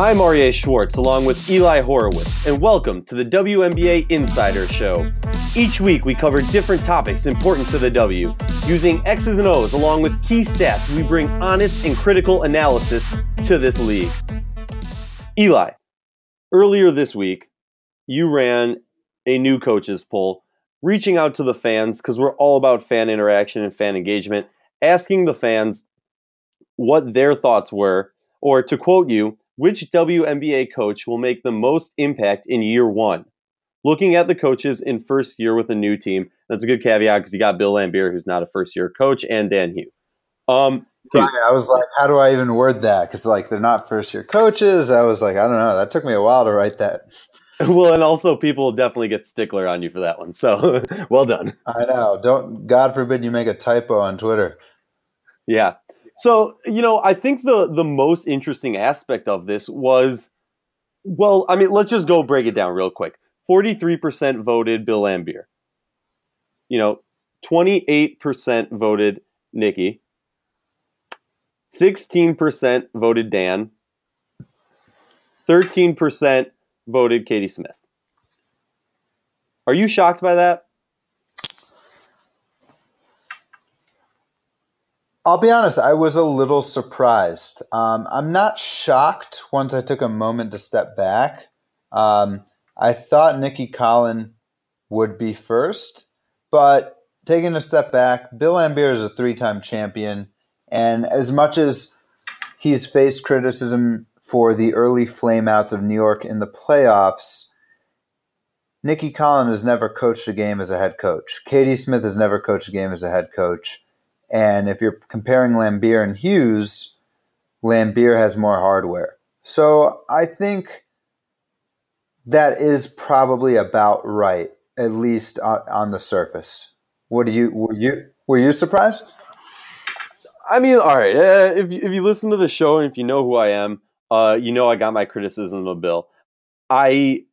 I'm Aryeh Schwartz along with Eli Horowitz, and welcome to the WNBA Insider Show. Each week we cover different topics important to the W. Using X's and O's along with key stats, we bring honest and critical analysis to this league. Eli, earlier this week, you ran a new coaches poll, reaching out to the fans because we're all about fan interaction and fan engagement, asking the fans what their thoughts were, or to quote you, which WNBA coach will make the most impact in year one? Looking at the coaches in first year with a new team, that's a good caveat because you got Bill Laimbeer, who's not a first year coach, and Dan Hughes. Um, Hughes. I was like, how do I even word that? Because like they're not first year coaches. I was like, I don't know. That took me a while to write that. well, and also people definitely get stickler on you for that one. So well done. I know. Don't God forbid you make a typo on Twitter. Yeah. So, you know, I think the the most interesting aspect of this was well, I mean, let's just go break it down real quick. 43% voted Bill Laimbeer. You know, 28% voted Nikki. 16% voted Dan. 13% voted Katie Smith. Are you shocked by that? I'll be honest, I was a little surprised. Um, I'm not shocked once I took a moment to step back. Um, I thought Nicki Collen would be first, but taking a step back, Bill Laimbeer is a three time champion. And as much as he's faced criticism for the early flameouts of New York in the playoffs, Nicki Collen has never coached a game as a head coach. Katie Smith has never coached a game as a head coach. And if you're comparing Laimbeer and Hughes, Laimbeer has more hardware. So I think that is probably about right, at least on, on the surface. What do you were you were you surprised? I mean, all right. Uh, if if you listen to the show and if you know who I am, uh, you know I got my criticism of Bill. I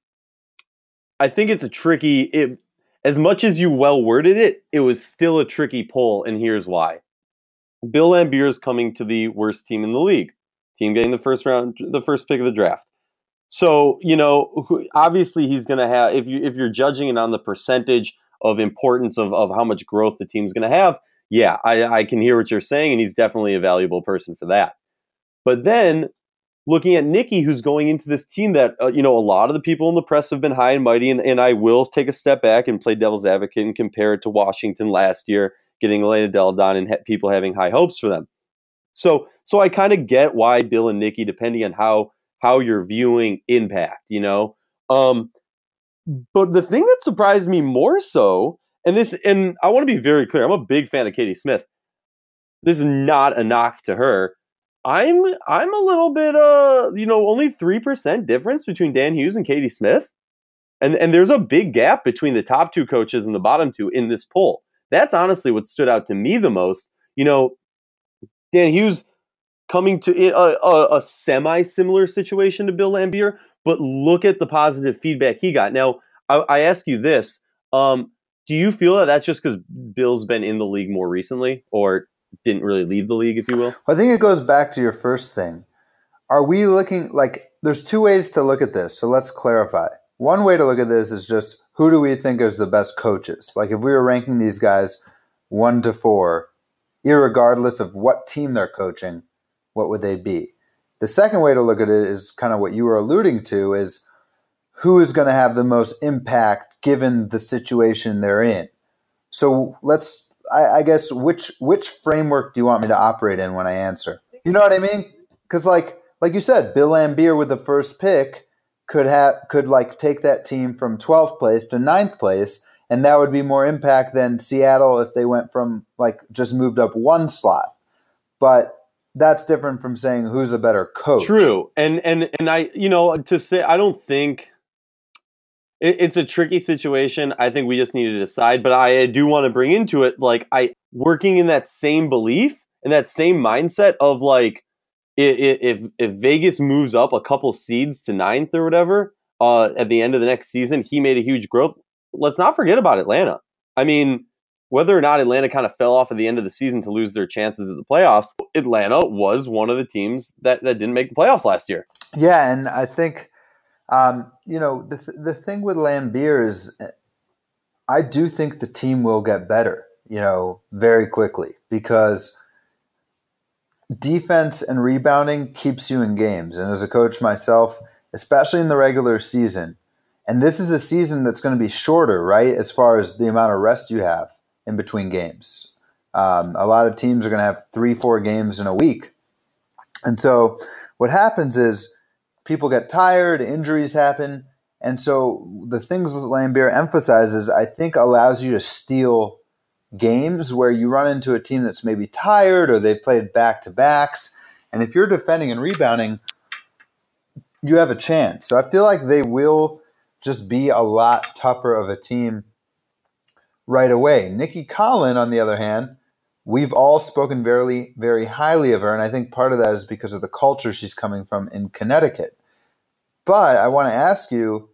I think it's a tricky. It as much as you well worded it, it was still a tricky poll, and here's why. Bill Laimbeer is coming to the worst team in the league, team getting the first round, the first pick of the draft. So you know, obviously he's going to have. If you if you're judging it on the percentage of importance of of how much growth the team's going to have, yeah, I, I can hear what you're saying, and he's definitely a valuable person for that. But then looking at Nikki, who's going into this team that, uh, you know, a lot of the people in the press have been high and mighty, and, and I will take a step back and play devil's advocate and compare it to Washington last year, getting Elena Delle Donne and people having high hopes for them. So, so I kind of get why Bill and Nikki, depending on how how you're viewing impact, you know. Um, but the thing that surprised me more so, and this, and I want to be very clear, I'm a big fan of Katie Smith. This is not a knock to her I'm I'm a little bit uh you know only three percent difference between Dan Hughes and Katie Smith, and and there's a big gap between the top two coaches and the bottom two in this poll. That's honestly what stood out to me the most. You know, Dan Hughes coming to a, a, a semi similar situation to Bill Laimbeer, but look at the positive feedback he got. Now I, I ask you this: um, Do you feel that that's just because Bill's been in the league more recently, or didn't really leave the league, if you will? I think it goes back to your first thing. Are we looking like there's two ways to look at this, so let's clarify. One way to look at this is just who do we think is the best coaches? Like if we were ranking these guys one to four, regardless of what team they're coaching, what would they be? The second way to look at it is kind of what you were alluding to is who is going to have the most impact given the situation they're in. So let's I, I guess which which framework do you want me to operate in when I answer? You know what I mean? Because like like you said, Bill Laimbeer with the first pick could have could like take that team from 12th place to 9th place and that would be more impact than Seattle if they went from like just moved up one slot. But that's different from saying who's a better coach. True. And and and I you know to say I don't think it, it's a tricky situation. I think we just need to decide. But I, do want to bring into it, like, I working in that same belief and that same mindset of like, if if Vegas moves up a couple seeds to ninth or whatever uh, at the end of the next season, he made a huge growth. Let's not forget about Atlanta. I mean, whether or not Atlanta kind of fell off at the end of the season to lose their chances at the playoffs, Atlanta was one of the teams that, that didn't make the playoffs last year. Yeah, and I think um, you know the th- the thing with Laimbeer is, I do think the team will get better. You know, very quickly because defense and rebounding keeps you in games. And as a coach myself, especially in the regular season, and this is a season that's going to be shorter, right? As far as the amount of rest you have in between games. Um, a lot of teams are going to have three, four games in a week. And so what happens is people get tired, injuries happen. And so the things Laimbeer emphasizes, I think, allows you to steal games where you run into a team that's maybe tired or they've played back to backs. And if you're defending and rebounding, you have a chance. So I feel like they will just be a lot tougher of a team right away. Nicki Collen, on the other hand, we've all spoken very, very highly of her, and I think part of that is because of the culture she's coming from in Connecticut. But I want to ask you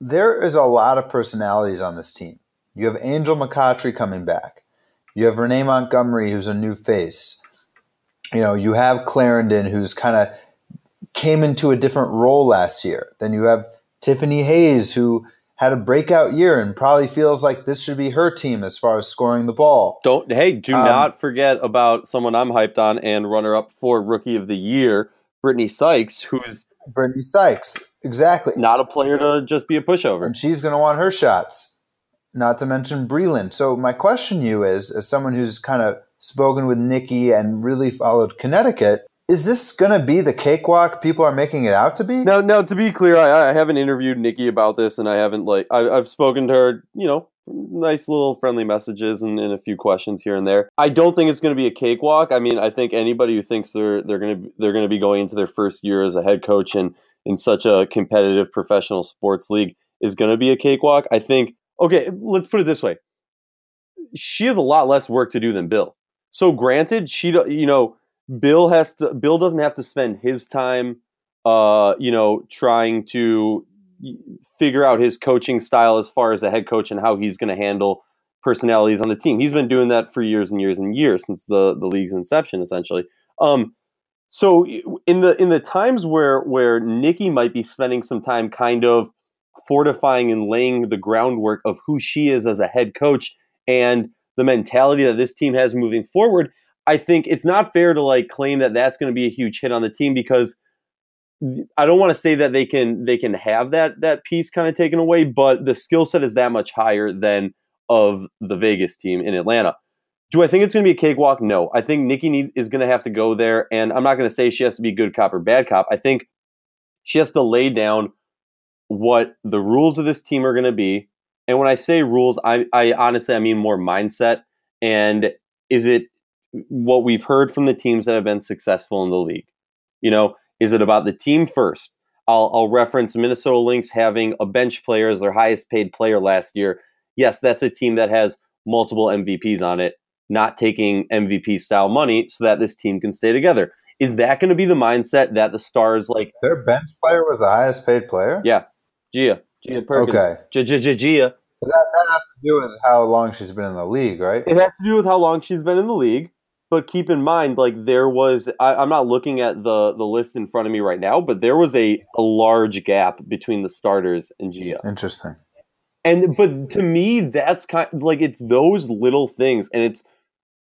there is a lot of personalities on this team. You have Angel McCoughtry coming back. You have Renee Montgomery, who's a new face. You know, you have Clarendon, who's kind of came into a different role last year. Then you have Tiffany Hayes, who had a breakout year and probably feels like this should be her team as far as scoring the ball. Don't hey, do um, not forget about someone I'm hyped on and runner up for rookie of the year, Brittany Sykes, who's Brittany Sykes. Exactly. Not a player to just be a pushover. And she's gonna want her shots. Not to mention Breland. So my question to you is, as someone who's kind of spoken with Nikki and really followed Connecticut, is this going to be the cakewalk people are making it out to be? No, no. To be clear, I, I haven't interviewed Nikki about this, and I haven't like I, have spoken to her. You know, nice little friendly messages and, and, a few questions here and there. I don't think it's going to be a cakewalk. I mean, I think anybody who thinks they're they're going to they're going to be going into their first year as a head coach and in such a competitive professional sports league is going to be a cakewalk. I think. Okay, let's put it this way. She has a lot less work to do than Bill. So granted, she you know Bill has to. Bill doesn't have to spend his time, uh, you know, trying to figure out his coaching style as far as a head coach and how he's going to handle personalities on the team. He's been doing that for years and years and years since the the league's inception, essentially. Um, so in the in the times where where Nicki might be spending some time, kind of fortifying and laying the groundwork of who she is as a head coach and the mentality that this team has moving forward, I think it's not fair to like claim that that's going to be a huge hit on the team because I don't want to say that they can they can have that that piece kind of taken away, but the skill set is that much higher than of the Vegas team in Atlanta. Do I think it's going to be a cakewalk? No. I think Nikki need, is going to have to go there, and I'm not going to say she has to be good cop or bad cop. I think she has to lay down what the rules of this team are going to be. And when I say rules, I, I honestly I mean more mindset. And is it what we've heard from the teams that have been successful in the league. You know, is it about the team first? I'll, I'll reference Minnesota Lynx having a bench player as their highest paid player last year. Yes, that's a team that has multiple MVPs on it, not taking MVP style money so that this team can stay together. Is that going to be the mindset that the Stars like? Their bench player was the highest paid player. Yeah, Jia, Jia Perkins. Okay, Jia. That, that has to do with how long she's been in the league, right? It has to do with how long she's been in the league but keep in mind like there was I, am not looking at the the list in front of me right now but there was a, a large gap between the starters and jia interesting. And but to me that's kind of like it's those little things and it's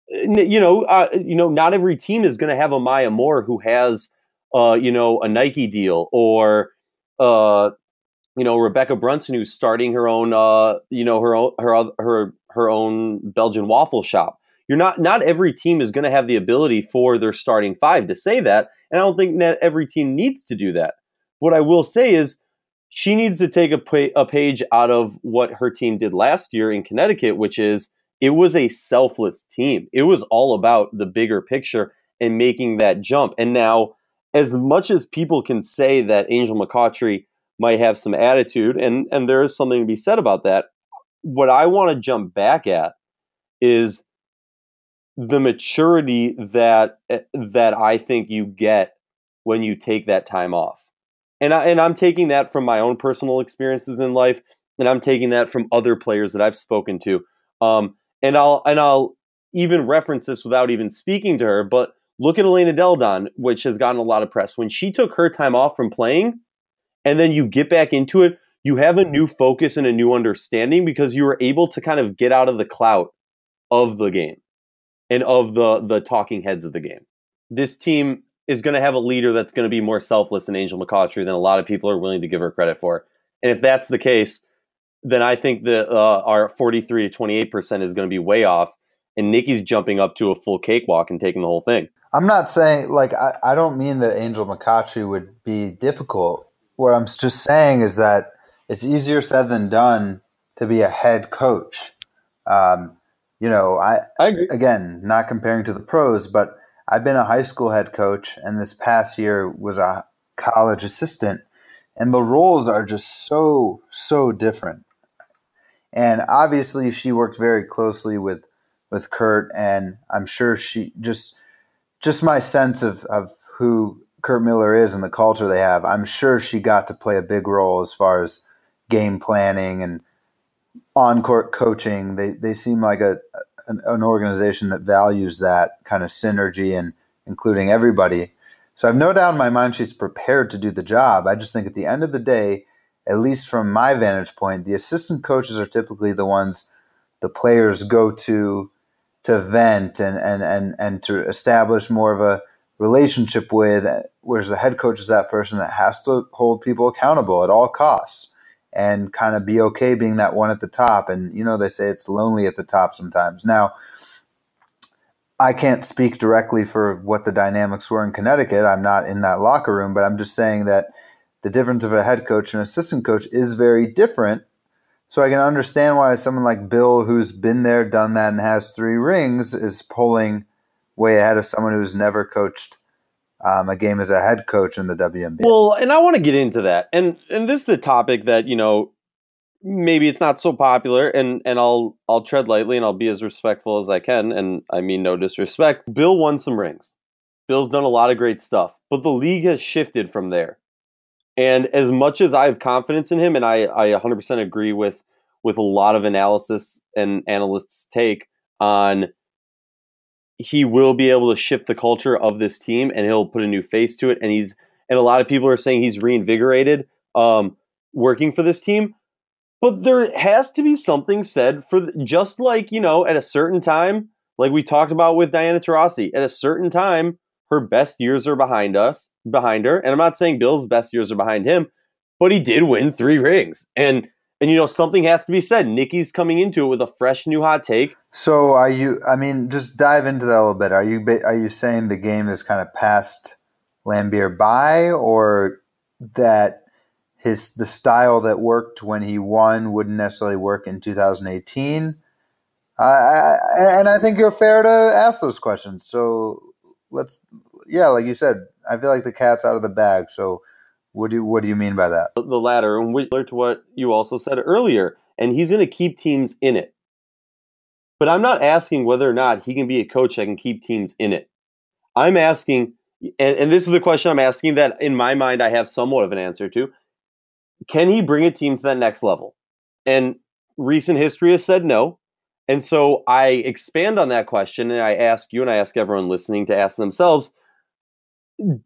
you know uh, you know not every team is going to have a maya moore who has uh you know a nike deal or uh you know rebecca brunson who's starting her own uh you know her own her her her own belgian waffle shop you're not not every team is going to have the ability for their starting five to say that, and I don't think that every team needs to do that. What I will say is she needs to take a, a page out of what her team did last year in Connecticut, which is it was a selfless team. It was all about the bigger picture and making that jump. And now, as much as people can say that Angel McCoughtry might have some attitude, and and there is something to be said about that. What I want to jump back at is the maturity that eh, that I think you get when you take that time off. And I and I'm taking that from my own personal experiences in life and I'm taking that from other players that I've spoken to. Um, And I'll and I'll even reference this without even speaking to her, but look at Elena Delle Donne, which has gotten a lot of press. When she took her time off from playing, and then you get back into it, you have a new focus and a new understanding because you were able to kind of get out of the clout of the game and of the the talking heads of the game. This team is going to have a leader that's going to be more selfless than Angel McCoughtry than a lot of people are willing to give her credit for. And if that's the case, then I think that uh, our 43 to 28 percent is going to be way off, and Nikki's jumping up to a full cakewalk and taking the whole thing. I'm not saying like I, I don't mean that Angel McCoughtry would be difficult. What I'm just saying is that it's easier said than done to be a head coach. Um, you know, I, I again not comparing to the pros, but I've been a high school head coach, and this past year was a college assistant, and the roles are just so so different. And obviously, she worked very closely with with Curt and I'm sure she just just my sense of of who Curt Miller is and the culture they have. I'm sure she got to play a big role as far as game planning and on court coaching. They they seem like a an, an, organization that values that kind of synergy and including everybody. So I've no doubt in my mind she's prepared to do the job. I just think at the end of the day, at least from my vantage point, the assistant coaches are typically the ones the players go to to vent and and and, and to establish more of a relationship with whereas the head coach is that person that has to hold people accountable at all costs and kind of be okay being that one at the top. And, you know, they say it's lonely at the top sometimes. Now, I can't speak directly for what the dynamics were in Connecticut. I'm not in that locker room, but I'm just saying that the difference of a head coach and assistant coach is very different. So I can understand why someone like Bill, who's been there, done that, and has three rings, is pulling way ahead of someone who's never coached um, a game as a head coach in the WNBA. Well, and I want to get into that, and and this is a topic that you know maybe it's not so popular, and and I'll I'll tread lightly and I'll be as respectful as I can, and I mean no disrespect. Bill won some rings. Bill's done a lot of great stuff, but the league has shifted from there. And as much as I have confidence in him, and I, I 100% agree with with a lot of analysis and analysts' take on he will be able to shift the culture of this team and he'll put a new face to it. And he's and a lot of people are saying he's reinvigorated um, working for this team. But there has to be something said for just like you know at a certain time, like we talked about with Diana Taurasi, at a certain time, her best years are behind us, behind her. And I'm not saying Bill's best years are behind him, but he did win three rings. And and you know, something has to be said. Nikki's coming into it with a fresh new hot take. So are you? I mean, just dive into that a little bit. Are you are you saying the game is kind of passed Laimbeer by, or that his the style that worked when he won wouldn't necessarily work in 2018? I, and I think you're fair to ask those questions. So let's, yeah, like you said, I feel like the cat's out of the bag. So what do what do you mean by that? The latter, and similar to what you also said earlier, and he's going to keep teams in it. But I'm not asking whether or not he can be a coach that can keep teams in it. I'm asking, and, and this is the question I'm asking that in my mind I have somewhat of an answer to. Can he bring a team to that next level? And recent history has said no. And so I expand on that question and I ask you and I ask everyone listening to ask themselves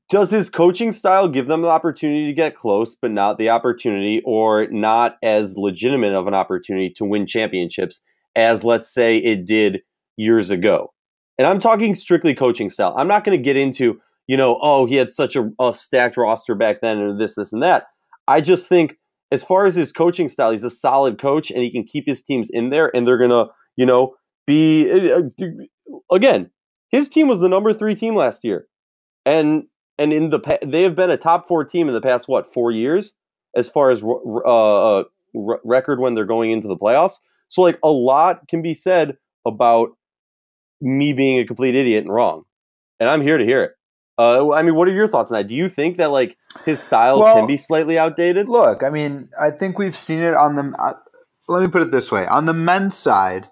does his coaching style give them the opportunity to get close, but not the opportunity or not as legitimate of an opportunity to win championships as, let's say, it did years ago? And I'm talking strictly coaching style. I'm not going to get into, you know, oh, he had such a, a stacked roster back then, or this, this, and that. I just think, as far as his coaching style, he's a solid coach and he can keep his teams in there and they're going to, you know, be, uh, again, his team was the number three team last year and and in the they have been a top four team in the past what four years as far as uh, uh record when they're going into the playoffs. So like a lot can be said about me being a complete idiot and wrong, and I'm here to hear it. Uh, I mean, what are your thoughts on that? Do you think that like his style well, can be slightly outdated? Look, I mean, I think we've seen it on the. Uh, let me put it this way: on the men's side,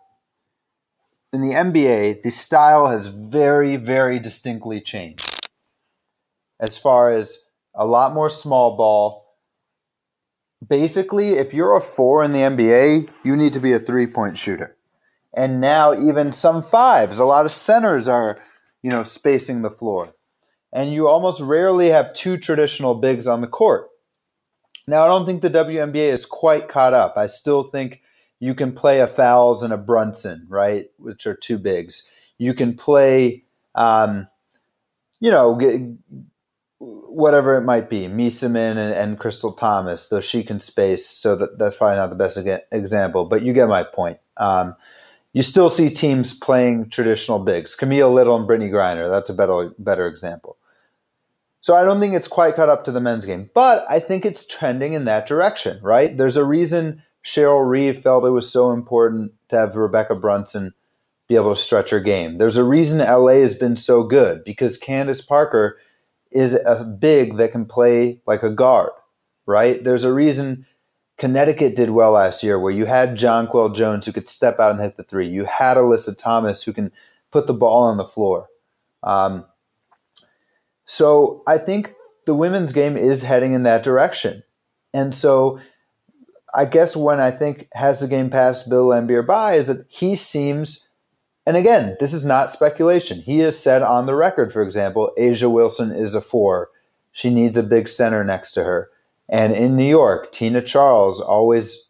in the NBA, the style has very, very distinctly changed as far as a lot more small ball. Basically, if you're a four in the NBA, you need to be a three point shooter. and now even some fives. A lot of centers are, you know, spacing the floor. And you almost rarely have two traditional bigs on the court. Now, I don't think the WNBA is quite caught up. I still think you can play a Fowles and a Brunson, right, which are two bigs. You can play, um, you know, whatever it might be, Meesseman and, and Krystal Thomas, though she can space. So that, that's probably not the best example, but you get my point. Um, you still see teams playing traditional bigs. Camille Little and Brittney Griner. That's a better better example. So I don't think it's quite caught up to the men's game, but I think it's trending in that direction, right? There's a reason Cheryl Reeve felt it was so important to have Rebekkah Brunson be able to stretch her game. There's a reason LA has been so good because Candace Parker is a big that can play like a guard, right? There's a reason Connecticut did well last year where you had Jonquel Jones who could step out and hit the three. You had Alyssa Thomas who can put the ball on the floor. Um, so I think the women's game is heading in that direction. And so I guess when I think has the game passed Bill Laimbeer by is that he seems, and again, this is not speculation. He has said on the record, for example, A'ja Wilson is a four. She needs a big center next to her. And in New York, Tina Charles always,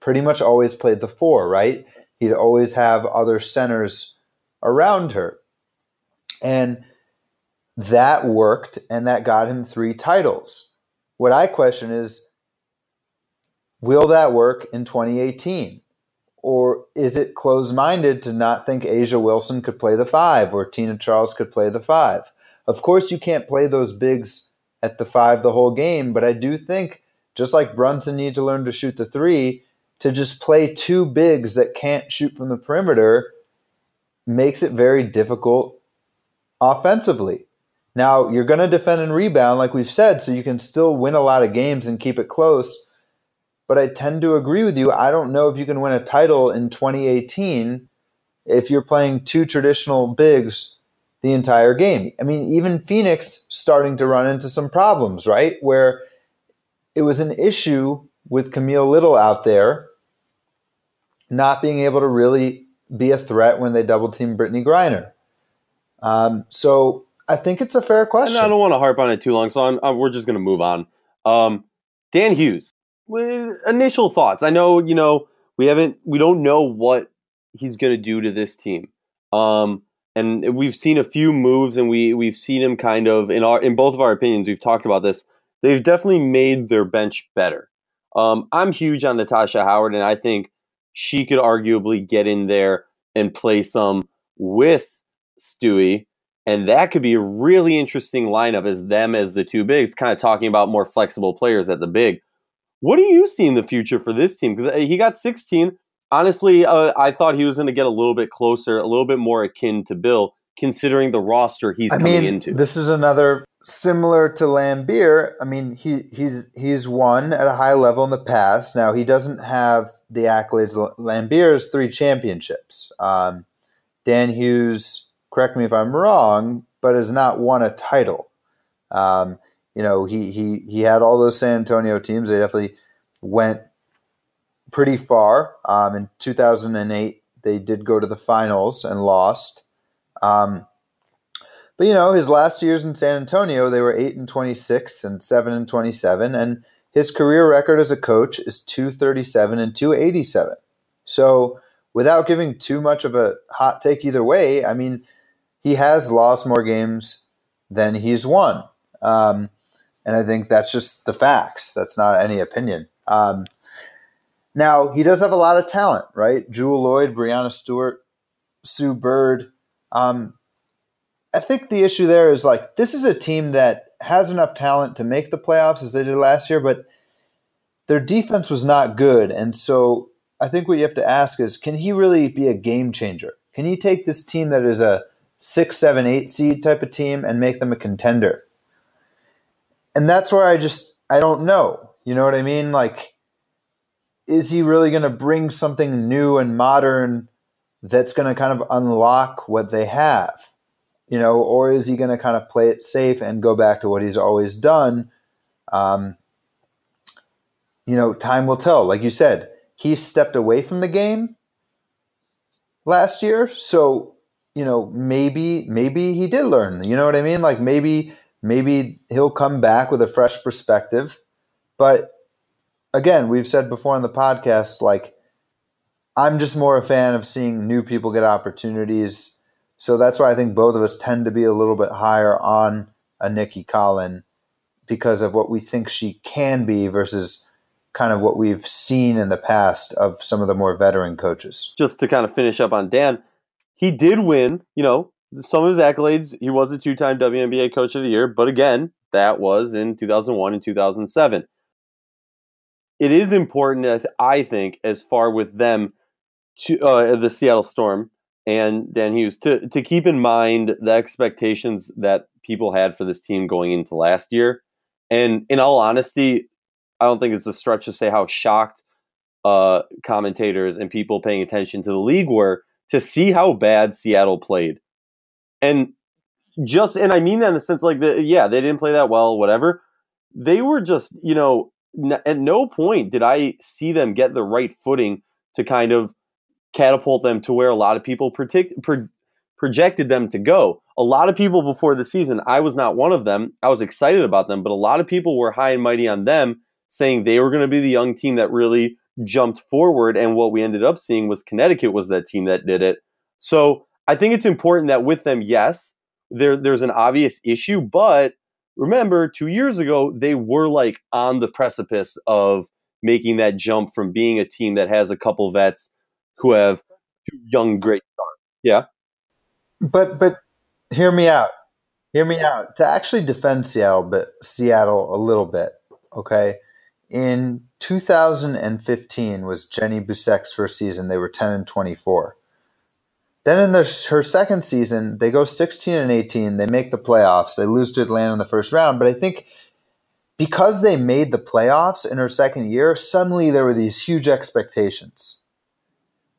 pretty much always played the four, right? He'd always have other centers around her. And that worked and that got him three titles. What I question is will that work in 2018? Or is it closed minded to not think A'ja Wilson could play the five or Tina Charles could play the five? Of course, you can't play those bigs at the five the whole game, but I do think just like Brunson needs to learn to shoot the three, to just play two bigs that can't shoot from the perimeter makes it very difficult offensively. Now, you're going to defend and rebound, like we've said, so you can still win a lot of games and keep it close. But I tend to agree with you. I don't know if you can win a title in 2018 if you're playing two traditional bigs the entire game. I mean, even Phoenix starting to run into some problems, right? Where it was an issue with Camille Little out there not being able to really be a threat when they double team Brittney Griner. Um, so I think it's a fair question. And I don't want to harp on it too long, so I'm, I'm, we're just going to move on. Um, Dan Hughes, initial thoughts. I know you know we haven't, we don't know what he's going to do to this team. Um, and we've seen a few moves, and we we've seen him kind of in our in both of our opinions. We've talked about this. They've definitely made their bench better. Um, I'm huge on Natasha Howard, and I think she could arguably get in there and play some with Stewie, and that could be a really interesting lineup as them as the two bigs, kind of talking about more flexible players at the big. What do you see in the future for this team? Because uh, he got 16 honestly, uh, I thought he was going to get a little bit closer, a little bit more akin to Bill, considering the roster he's I coming mean, into. This is another similar to Laimbeer. I mean, he he's he's won at a high level in the past. Now he doesn't have the accolades. Laimbeer has three championships. Um, Dan Hughes, correct me if I'm wrong, but has not won a title. Um, you know, he he he had all those San Antonio teams. They definitely went pretty far. Um, in 2008, they did go to the finals and lost. Um, but you know, his last years in San Antonio, they were eight and 26 and seven and 27, and his career record as a coach is 237 and 287. So, without giving too much of a hot take either way, I mean, he has lost more games than he's won. Um, and I think that's just the facts. That's not any opinion. Um, now, he does have a lot of talent, right? Jewell Lloyd, Breanna Stewart, Sue Bird. Um, I think the issue there is like this is a team that has enough talent to make the playoffs as they did last year, but their defense was not good. And so I think what you have to ask is can he really be a game changer? Can he take this team that is a six, seven, eight seed type of team and make them a contender? And that's where I just I don't know. You know what I mean? Like is he really going to bring something new and modern that's going to kind of unlock what they have? You know, or is he going to kind of play it safe and go back to what he's always done? Um, you know, time will tell. Like you said, he stepped away from the game, last year. So, you know, maybe maybe he did learn. You know what I mean? Like maybe maybe he'll come back with a fresh perspective. But again, we've said before on the podcast, like I'm just more a fan of seeing new people get opportunities. So that's why I think both of us tend to be a little bit higher on a Nicki Collen because of what we think she can be versus kind of what we've seen in the past of some of the more veteran coaches. Just to kind of finish up on Dan, he did win, you know, some of his accolades. He was a two time WNBA coach of the year, but again, that was in 2001 and 2007. It is important, I think, as far with them, to uh, the Seattle Storm and Dan Hughes, to, to keep in mind the expectations that people had for this team going into last year. And in all honesty, I don't think it's a stretch to say how shocked uh, commentators and people paying attention to the league were to see how bad Seattle played. And just, and I mean that in the sense like, the, yeah, they didn't play that well, whatever. They were just, you know, n- at no point did I see them get the right footing to kind of catapult them to where a lot of people predict, pro- projected them to go. A lot of people before the season, I was not one of them. I was excited about them, but a lot of people were high and mighty on them, saying they were going to be the young team that really jumped forward. And what we ended up seeing was Connecticut was that team that did it. So I think it's important that with them, yes, there there's an obvious issue, but remember, two years ago they were like on the precipice of making that jump from being a team that has a couple vets who have two young great stars. Yeah. But but hear me out. Hear me out. To actually defend Seattle, but Seattle a little bit, okay. In 2015 was Jenny Boucek's first season. They were 10 and 24. Then in her second season, they go 16 and 18. They make the playoffs. They lose to Atlanta in the first round. But I think because they made the playoffs in her second year, suddenly there were these huge expectations.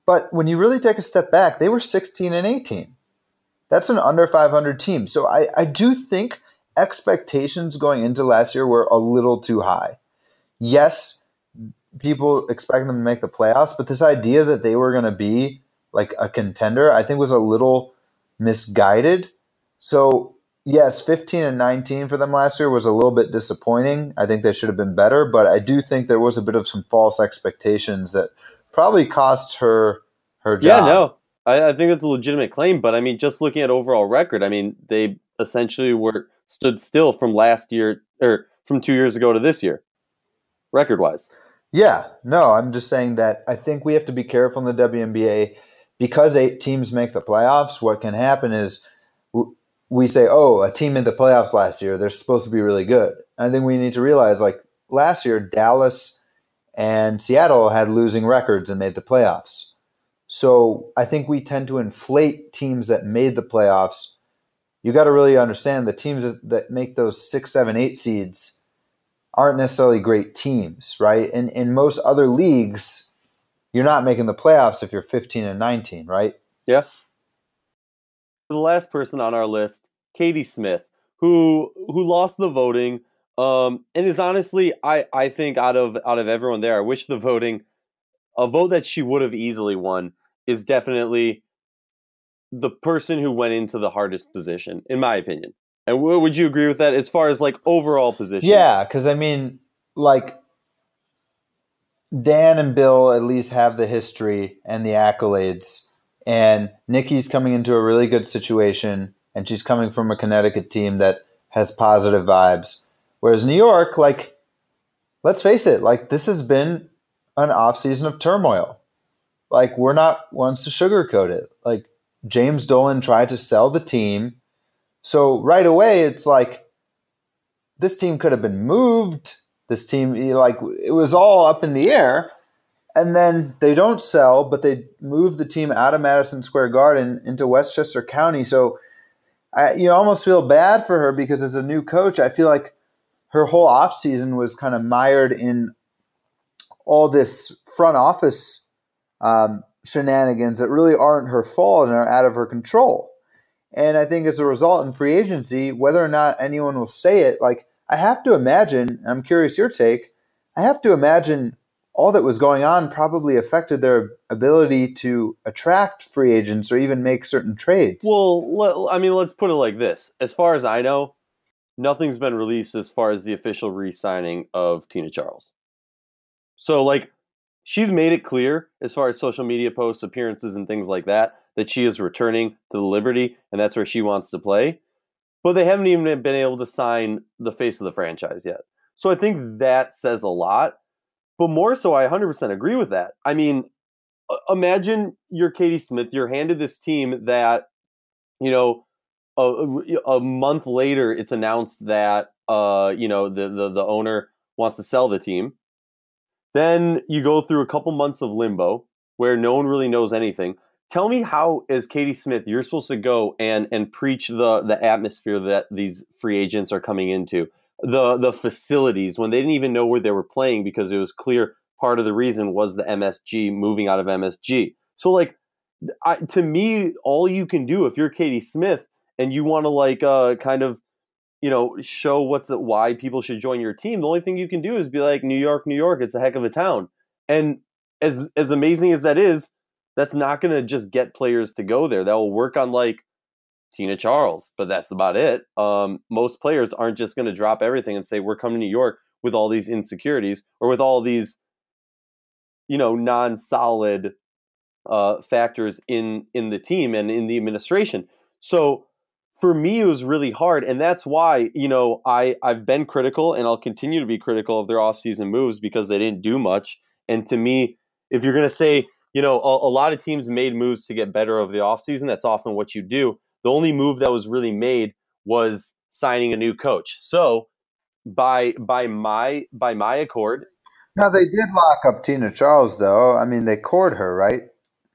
But when you really take a step back, they were 16 and 18. That's an under 500 team. So I, I do think expectations going into last year were a little too high. Yes, people expect them to make the playoffs, but this idea that they were going to be like a contender, I think was a little misguided. So, yes, 15 and 19 for them last year was a little bit disappointing. I think they should have been better, but I do think there was a bit of some false expectations that probably cost her her job. Yeah, no. I, I think it's a legitimate claim, but I mean, just looking at overall record, I mean, they essentially were stood still from last year or from two years ago to this year, record wise. Yeah, no, I'm just saying that I think we have to be careful in the WNBA because eight teams make the playoffs. What can happen is we say, "Oh, a team in the playoffs last year, they're supposed to be really good." I think we need to realize, like last year, Dallas and Seattle had losing records and made the playoffs. So I think we tend to inflate teams that made the playoffs. You got to really understand the teams that make those six, seven, eight seeds aren't necessarily great teams, right? And in most other leagues, you're not making the playoffs if you're 15 and 19, right? Yeah. The last person on our list, Katie Smith, who who lost the voting, um, and is honestly, I I think out of out of everyone there, I wish the voting a vote that she would have easily won is definitely the person who went into the hardest position, in my opinion. And w- would you agree with that as far as like overall position? Yeah, because I mean, like Dan and Bill at least have the history and the accolades, and Nikki's coming into a really good situation, and she's coming from a Connecticut team that has positive vibes. Whereas New York, like, let's face it, like this has been an off season of turmoil. Like we're not ones to sugarcoat it. Like James Dolan tried to sell the team. So right away it's like this team could have been moved. This team like it was all up in the air. And then they don't sell, but they move the team out of Madison Square Garden into Westchester County. So I you almost feel bad for her because as a new coach, I feel like her whole offseason was kind of mired in all this front office um, shenanigans that really aren't her fault and are out of her control. And I think as a result in free agency, whether or not anyone will say it, like I have to imagine, I'm curious your take, I have to imagine all that was going on probably affected their ability to attract free agents or even make certain trades. Well, I mean, let's put it like this. As far as I know, nothing's been released as far as the official re-signing of Tina Charles. So, like, she's made it clear as far as social media posts, appearances, and things like that that she is returning to the Liberty and that's where she wants to play. But they haven't even been able to sign the face of the franchise yet. So I think that says a lot. But more so, I 100% agree with that. I mean, imagine you're Katie Smith, you're handed this team that, you know, a, a month later, it's announced that, uh, you know, the, the, the owner wants to sell the team. Then you go through a couple months of limbo where no one really knows anything. Tell me how, as Katie Smith, you're supposed to go and and preach the the atmosphere that these free agents are coming into the the facilities when they didn't even know where they were playing because it was clear part of the reason was the MSG moving out of MSG. So like I, to me, all you can do if you're Katie Smith and you want to like uh, kind of you know show what's the, why people should join your team, the only thing you can do is be like New York, New York, it's a heck of a town. And as as amazing as that is, that's not going to just get players to go there. That will work on like Tina Charles, but that's about it. Um, most players aren't just going to drop everything and say, we're coming to New York with all these insecurities or with all these, you know, non solid uh, factors in, in the team and in the administration. So for me, it was really hard. And that's why, you know, I, I've been critical and I'll continue to be critical of their offseason moves because they didn't do much. And to me, if you're going to say, you know, a, a lot of teams made moves to get better over the offseason, that's often what you do the only move that was really made was signing a new coach. So by by my by my accord. Now they did lock up Tina Charles though. I mean they court her, right?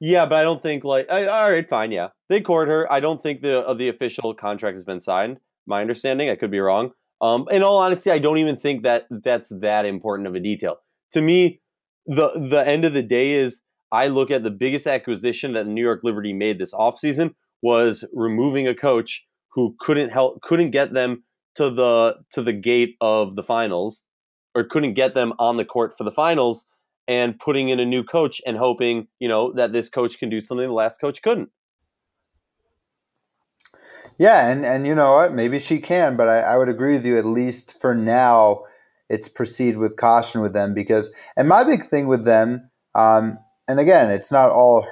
Yeah, but I don't think like I, all right, fine, yeah. They court her. I don't think the uh, the official contract has been signed. My understanding, I could be wrong. Um, in all honesty, I don't even think that that's that important of a detail. To me, the the end of the day is I look at the biggest acquisition that New York Liberty made this offseason was removing a coach who couldn't help couldn't get them to the to the gate of the finals or couldn't get them on the court for the finals and putting in a new coach and hoping, you know, that this coach can do something the last coach couldn't. Yeah, and, and you know what? Maybe she can, but I, I would agree with you at least for now it's proceed with caution with them because and my big thing with them, um, and again, it's not all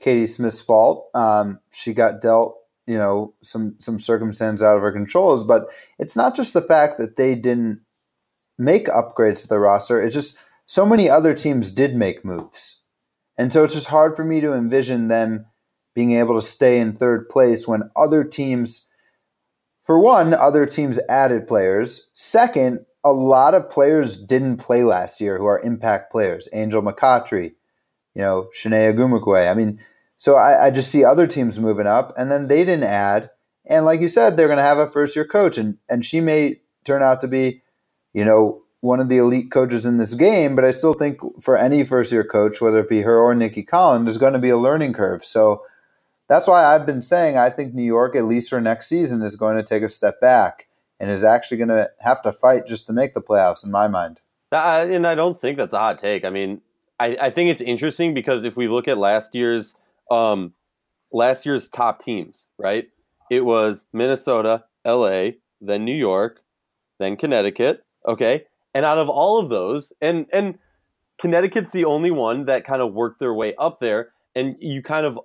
Katie Smith's fault. Um, she got dealt, you know, some some circumstance out of her controls. But it's not just the fact that they didn't make upgrades to the roster. It's just so many other teams did make moves, and so it's just hard for me to envision them being able to stay in third place when other teams. For one, other teams added players. Second, a lot of players didn't play last year who are impact players. Angel McCoughtry, you know, Chiney Ogwumike. I mean, so I, I, just see other teams moving up, and then they didn't add. And like you said, they're going to have a first year coach, and and she may turn out to be, you know, one of the elite coaches in this game. But I still think for any first year coach, whether it be her or Nikki Collins, there's going to be a learning curve. So that's why I've been saying I think New York, at least for next season, is going to take a step back and is actually going to have to fight just to make the playoffs. In my mind. Uh, and I don't think that's a hot take. I mean, I, I think it's interesting because if we look at last year's um, last year's top teams, right? It was Minnesota, LA, then New York, then Connecticut. Okay. And out of all of those, and and Connecticut's the only one that kind of worked their way up there. And you kind of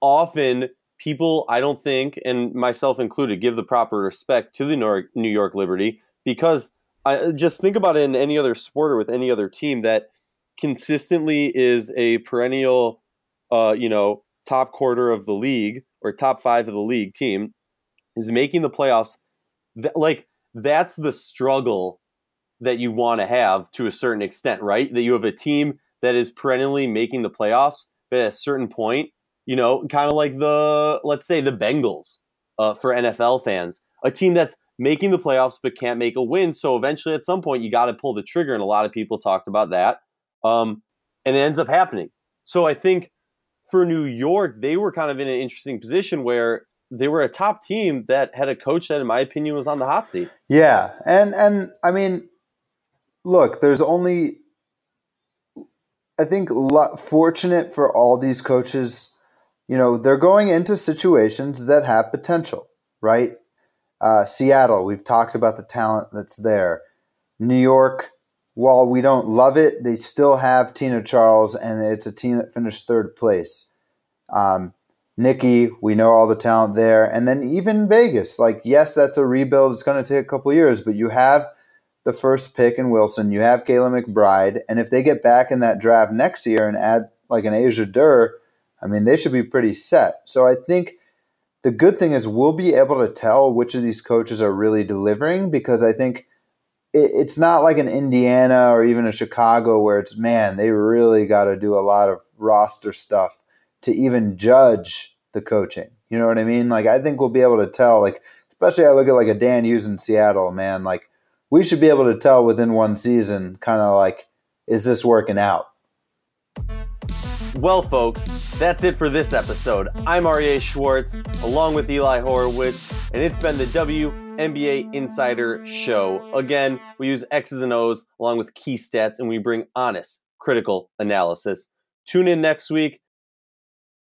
often people, I don't think, and myself included, give the proper respect to the New York Liberty because I just think about it in any other sport or with any other team that consistently is a perennial, uh, you know, top quarter of the league or top five of the league team is making the playoffs. That, like that's the struggle that you want to have to a certain extent, right? That you have a team that is perennially making the playoffs, but at a certain point, you know, kind of like the let's say the Bengals uh, for NFL fans, a team that's making the playoffs but can't make a win. So eventually, at some point, you got to pull the trigger, and a lot of people talked about that, um, and it ends up happening. So I think for New York, they were kind of in an interesting position where they were a top team that had a coach that, in my opinion, was on the hot seat. Yeah, and and I mean, look, there's only I think fortunate for all these coaches, you know, they're going into situations that have potential, right? Uh, Seattle, we've talked about the talent that's there. New York, while we don't love it, they still have Tina Charles, and it's a team that finished third place. Um, Nicki, we know all the talent there. And then even Vegas, like, yes, that's a rebuild. It's going to take a couple years, but you have the first pick in Wilson. You have Kayla McBride. And if they get back in that draft next year and add like an Asia Durr, I mean, they should be pretty set. So I think the good thing is we'll be able to tell which of these coaches are really delivering because I think it's not like an Indiana or even a Chicago where it's, man, they really got to do a lot of roster stuff to even judge the coaching. You know what I mean? Like I think we'll be able to tell. Like especially I look at like a Dan Hughes in Seattle, man. Like we should be able to tell within one season, kind of like, is this working out? Well, folks, that's it for this episode. I'm Aryeh Schwartz, along with Eli Horowitz, and it's been the WNBA Insider Show. Again, we use X's and O's along with key stats, and we bring honest, critical analysis. Tune in next week